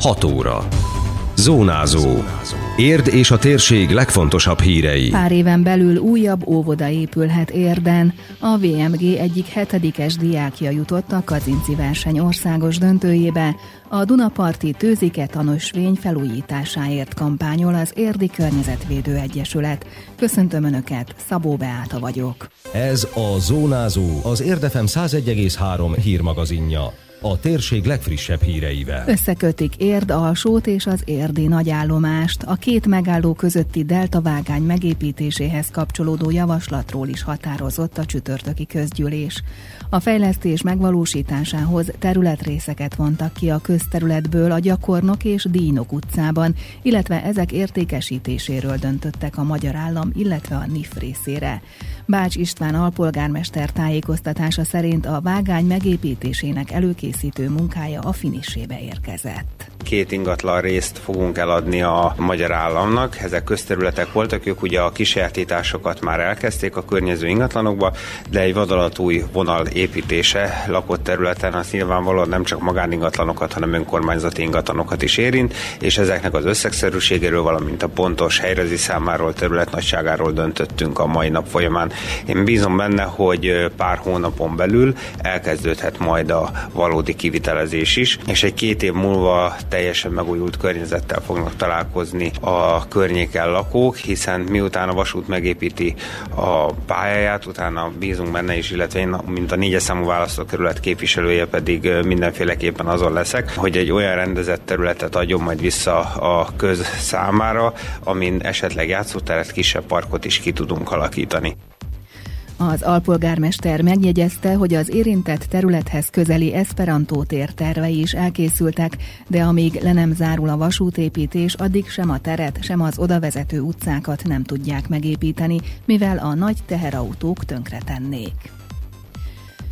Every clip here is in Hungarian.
6 óra. Zónázó. Érd és a térség legfontosabb hírei. Pár éven belül újabb óvoda épülhet Érden. A VMG egyik hetedikes diákja jutott a Kazinci verseny országos döntőjébe. A Dunaparti Tőzike tanúsvény felújításáért kampányol az Érdi Környezetvédő Egyesület. Köszöntöm Önöket, Szabó Beáta vagyok. Ez a Zónázó, az Érdefem 101,3 hírmagazinja a térség legfrissebb híreivel. Összekötik Érd alsót és az érdi nagyállomást. A két megálló közötti delta vágány megépítéséhez kapcsolódó javaslatról is határozott a csütörtöki közgyűlés. A fejlesztés megvalósításához területrészeket vontak ki a közterületből a Gyakornok és Dínok utcában, illetve ezek értékesítéséről döntöttek a magyar állam, illetve a NIF részére. Bács István alpolgármester tájékoztatása szerint a vágány megépítésének előkészítő munkája a finisébe érkezett két ingatlan részt fogunk eladni a magyar államnak. Ezek közterületek voltak, ők ugye a kisajátításokat már elkezdték a környező ingatlanokba, de egy vadalatúj vonal építése lakott területen az nyilvánvalóan nem csak magáningatlanokat, hanem önkormányzati ingatlanokat is érint, és ezeknek az összegszerűségéről, valamint a pontos helyrezi számáról, terület nagyságáról döntöttünk a mai nap folyamán. Én bízom benne, hogy pár hónapon belül elkezdődhet majd a valódi kivitelezés is, és egy két év múlva teljesen megújult környezettel fognak találkozni a környéken lakók, hiszen miután a vasút megépíti a pályáját, utána bízunk benne is, illetve én, mint a négyes számú választókerület képviselője pedig mindenféleképpen azon leszek, hogy egy olyan rendezett területet adjon majd vissza a köz számára, amin esetleg játszóteret, kisebb parkot is ki tudunk alakítani. Az alpolgármester megjegyezte, hogy az érintett területhez közeli Esperantó tér tervei is elkészültek, de amíg le nem zárul a vasútépítés, addig sem a teret, sem az odavezető utcákat nem tudják megépíteni, mivel a nagy teherautók tönkretennék.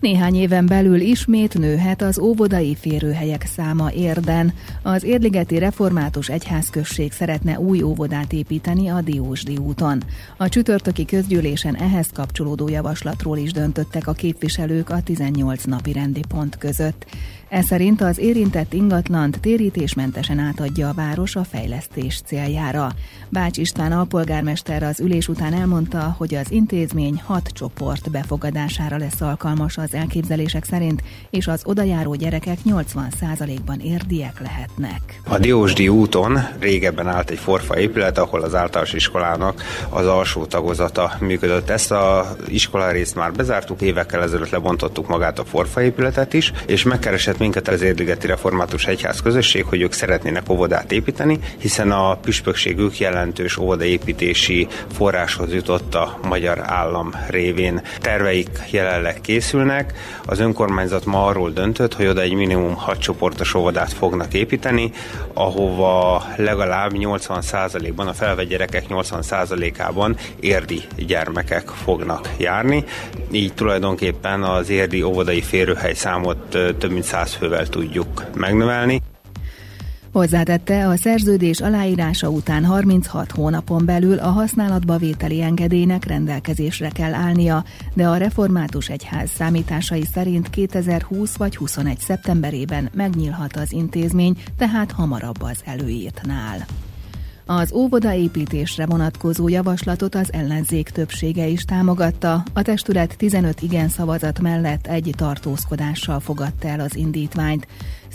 Néhány éven belül ismét nőhet az óvodai férőhelyek száma érden. Az Érligeti Református Egyházközség szeretne új óvodát építeni a Diósdi úton. A csütörtöki közgyűlésen ehhez kapcsolódó javaslatról is döntöttek a képviselők a 18 napi rendi pont között. Ez szerint az érintett ingatlant térítésmentesen átadja a város a fejlesztés céljára. Bács István alpolgármester az ülés után elmondta, hogy az intézmény hat csoport befogadására lesz alkalmas az elképzelések szerint, és az odajáró gyerekek 80%-ban érdiek lehetnek. A Diósdi úton régebben állt egy forfa épület, ahol az általános iskolának az alsó tagozata működött. Ezt a iskolarészt már bezártuk, évekkel ezelőtt lebontottuk magát a forfa épületet is, és megkeresett minket az Érdligeti Református Egyház közösség, hogy ők szeretnének óvodát építeni, hiszen a püspökségük jelentős óvodaépítési forráshoz jutott a magyar állam révén. Terveik jelenleg készülnek. Az önkormányzat ma arról döntött, hogy oda egy minimum 6 csoportos óvodát fognak építeni, ahova legalább 80%-ban, a felvett gyerekek 80%-ában érdi gyermekek fognak járni. Így tulajdonképpen az érdi óvodai férőhely számot több mint 100 fővel tudjuk megnövelni. Hozzátette, a szerződés aláírása után 36 hónapon belül a használatba vételi engedélynek rendelkezésre kell állnia, de a református egyház számításai szerint 2020 vagy 21 szeptemberében megnyílhat az intézmény, tehát hamarabb az előírtnál. Az óvodaépítésre vonatkozó javaslatot az ellenzék többsége is támogatta. A testület 15 igen szavazat mellett egy tartózkodással fogadta el az indítványt.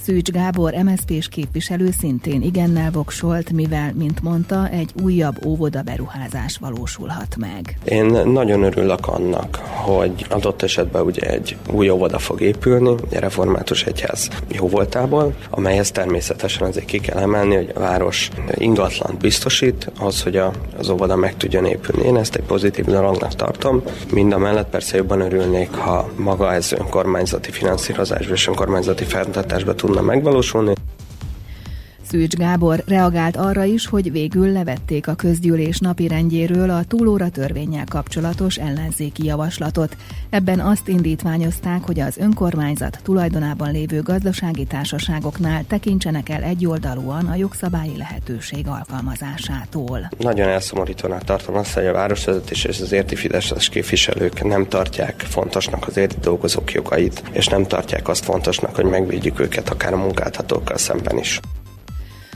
Szűcs Gábor MSZP-s képviselő szintén igennel voksolt, mivel, mint mondta, egy újabb óvoda beruházás valósulhat meg. Én nagyon örülök annak, hogy adott esetben ugye egy új óvoda fog épülni, a református egyház jó voltából, amelyhez természetesen azért ki kell emelni, hogy a város ingatlant biztosít az, hogy az óvoda meg tudjon épülni. Én ezt egy pozitív dolognak tartom. Mind a mellett persze jobban örülnék, ha maga ez önkormányzati finanszírozásba és önkormányzati fenntartásba tudna megvalósulni. Szűcs Gábor reagált arra is, hogy végül levették a közgyűlés napirendjéről a túlóra törvényel kapcsolatos ellenzéki javaslatot. Ebben azt indítványozták, hogy az önkormányzat tulajdonában lévő gazdasági társaságoknál tekintsenek el egyoldalúan a jogszabályi lehetőség alkalmazásától. Nagyon elszomorítónak tartom azt, hogy a városvezetés és az érti fideszes képviselők nem tartják fontosnak az érti dolgozók jogait, és nem tartják azt fontosnak, hogy megvédjük őket akár a munkáltatókkal szemben is.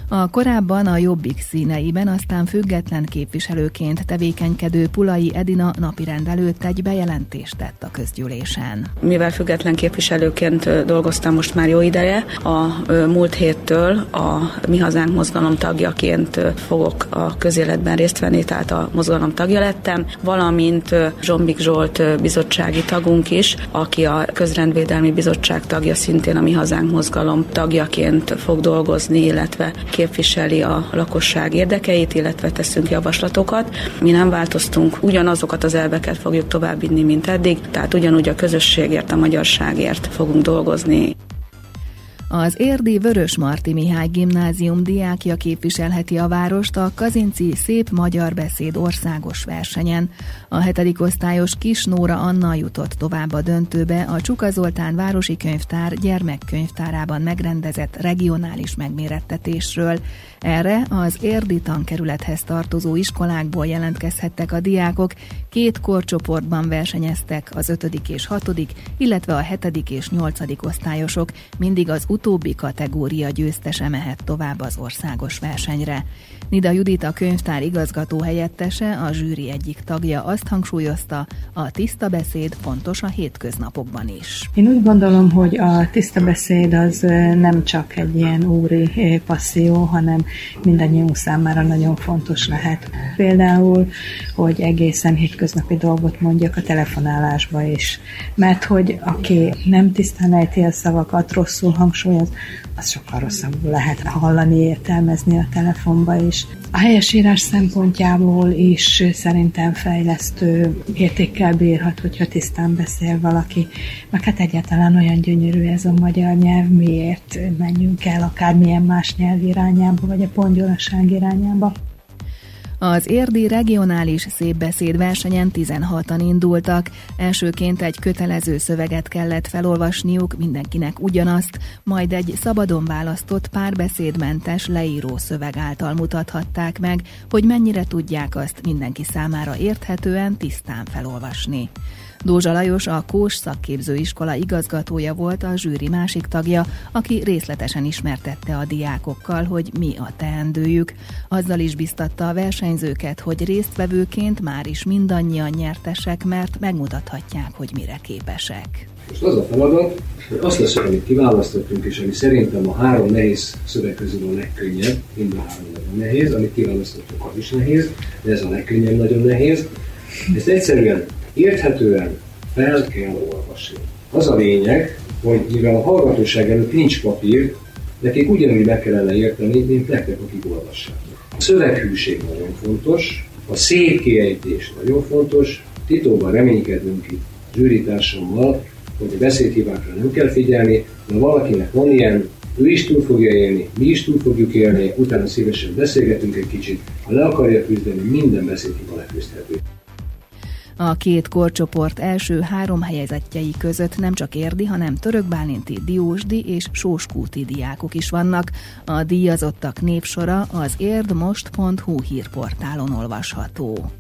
A korábban a Jobbik színeiben, aztán független képviselőként tevékenykedő Pulai Edina napirend előtt egy bejelentést tett a közgyűlésen. Mivel független képviselőként dolgoztam most már jó ideje, a múlt héttől a Mi Hazánk mozgalom tagjaként fogok a közéletben részt venni, tehát a mozgalom tagja lettem, valamint Zsombik Zsolt bizottsági tagunk is, aki a közrendvédelmi bizottság tagja, szintén a Mi Hazánk mozgalom tagjaként fog dolgozni, illetve képviseli a lakosság érdekeit, illetve teszünk javaslatokat. Mi nem változtunk, ugyanazokat az elveket fogjuk továbbvinni, mint eddig, tehát ugyanúgy a közösségért, a magyarságért fogunk dolgozni. Az érdi Vörös Marti Mihály Gimnázium diákja képviselheti a várost a Kazinci Szép Magyar Beszéd országos versenyen. A hetedik osztályos Kis Nóra Anna jutott tovább a döntőbe a Csuka Zoltán Városi Könyvtár gyermekkönyvtárában megrendezett regionális megmérettetésről. Erre az érdi tankerülethez tartozó iskolákból jelentkezhettek a diákok, két korcsoportban versenyeztek az ötödik és hatodik, illetve a hetedik és nyolcadik osztályosok, mindig az utóbbi kategória győztese mehet tovább az országos versenyre. Nida Judit a könyvtár igazgató helyettese, a zsűri egyik tagja azt hangsúlyozta, a tiszta beszéd fontos a hétköznapokban is. Én úgy gondolom, hogy a tiszta beszéd az nem csak egy ilyen úri passzió, hanem mindannyiunk számára nagyon fontos lehet. Például, hogy egészen hétköznapi dolgot mondjak a telefonálásba is. Mert hogy aki nem tisztán ejti a szavakat, rosszul hangsúlyoz, az sokkal rosszabbul lehet hallani, értelmezni a telefonba is. A helyesírás szempontjából is szerintem fejlesztő értékkel bírhat, hogyha tisztán beszél valaki. Meg hát egyáltalán olyan gyönyörű ez a magyar nyelv, miért menjünk el akármilyen más nyelv irányába, vagy a pongyolaság irányába. Az érdi regionális szépbeszéd versenyen 16-an indultak. Elsőként egy kötelező szöveget kellett felolvasniuk, mindenkinek ugyanazt, majd egy szabadon választott párbeszédmentes leíró szöveg által mutathatták meg, hogy mennyire tudják azt mindenki számára érthetően, tisztán felolvasni. Dózsa Lajos a Kós szakképzőiskola igazgatója volt a zsűri másik tagja, aki részletesen ismertette a diákokkal, hogy mi a teendőjük. Azzal is biztatta a versenyzőket, hogy résztvevőként már is mindannyian nyertesek, mert megmutathatják, hogy mire képesek. Most az a feladat, hogy azt lesz, amit kiválasztottunk, és ami szerintem a három nehéz szöveg közül a legkönnyebb, mind a három nagyon nehéz, amit kiválasztottunk, az is nehéz, de ez a legkönnyebb nagyon nehéz. Ezt egyszerűen érthetően fel kell olvasni. Az a lényeg, hogy mivel a hallgatóság előtt nincs papír, nekik ugyanúgy meg kellene érteni, mint nektek, akik olvassátok. A szöveghűség nagyon fontos, a szép kiejtés nagyon fontos, titóban reménykedünk itt zsűritársammal, hogy a beszédhibákra nem kell figyelni, de valakinek van ilyen, ő is túl fogja élni, mi is túl fogjuk élni, utána szívesen beszélgetünk egy kicsit. Ha le akarja küzdeni, minden beszédhiba leküzdhető. A két korcsoport első három helyezettjei között nem csak érdi, hanem törökbálinti, diósdi és sóskúti diákok is vannak. A díjazottak népsora az érdmost.hu hírportálon olvasható.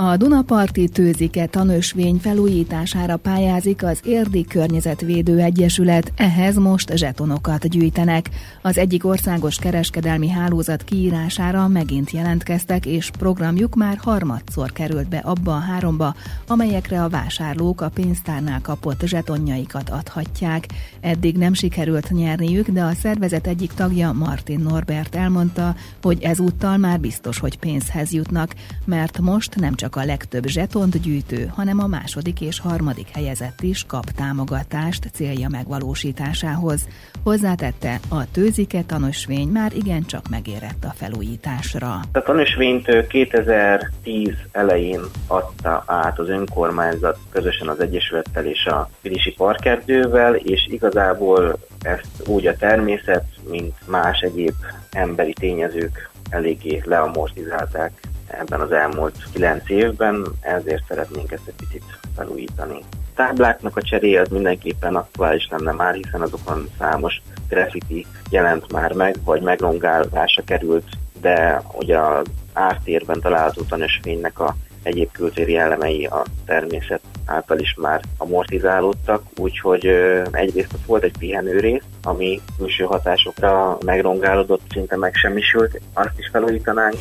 A Dunaparti tőzike tanösvény felújítására pályázik az Érdi Környezetvédő Egyesület, ehhez most zsetonokat gyűjtenek. Az egyik országos kereskedelmi hálózat kiírására megint jelentkeztek, és programjuk már harmadszor került be abba a háromba, amelyekre a vásárlók a pénztárnál kapott zsetonjaikat adhatják. Eddig nem sikerült nyerniük, de a szervezet egyik tagja Martin Norbert elmondta, hogy ezúttal már biztos, hogy pénzhez jutnak, mert most nem csak csak a legtöbb zsetont gyűjtő, hanem a második és harmadik helyezett is kap támogatást célja megvalósításához. Hozzátette, a tőzike tanúsvény már igencsak megérett a felújításra. A tanúsvényt 2010 elején adta át az önkormányzat közösen az Egyesülettel és a Pilisi Parkerdővel, és igazából ezt úgy a természet, mint más egyéb emberi tényezők eléggé leamortizálták ebben az elmúlt kilenc évben, ezért szeretnénk ezt egy picit felújítani. Tábláknak a cseréje az mindenképpen aktuális lenne már, hiszen azokon számos graffiti jelent már meg, vagy megrongálásra került, de ugye az ártérben található tanösvénynek a egyéb kültéri elemei a természet által is már amortizálódtak, úgyhogy egyrészt ott volt egy pihenő rész, ami külső hatásokra megrongálódott, szinte megsemmisült, azt is felújítanánk.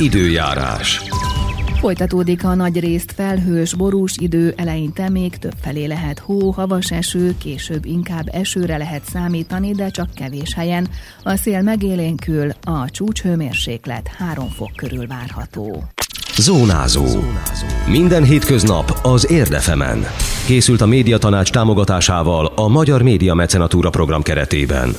Időjárás. Folytatódik a nagy részt felhős, borús idő, eleinte még több felé lehet hó, havas eső, később inkább esőre lehet számítani, de csak kevés helyen. A szél megélénkül, a csúcshőmérséklet 3 fok körül várható. Zónázó. Minden hétköznap az Érdefemen. Készült a médiatanács támogatásával a Magyar Média Mecenatúra program keretében.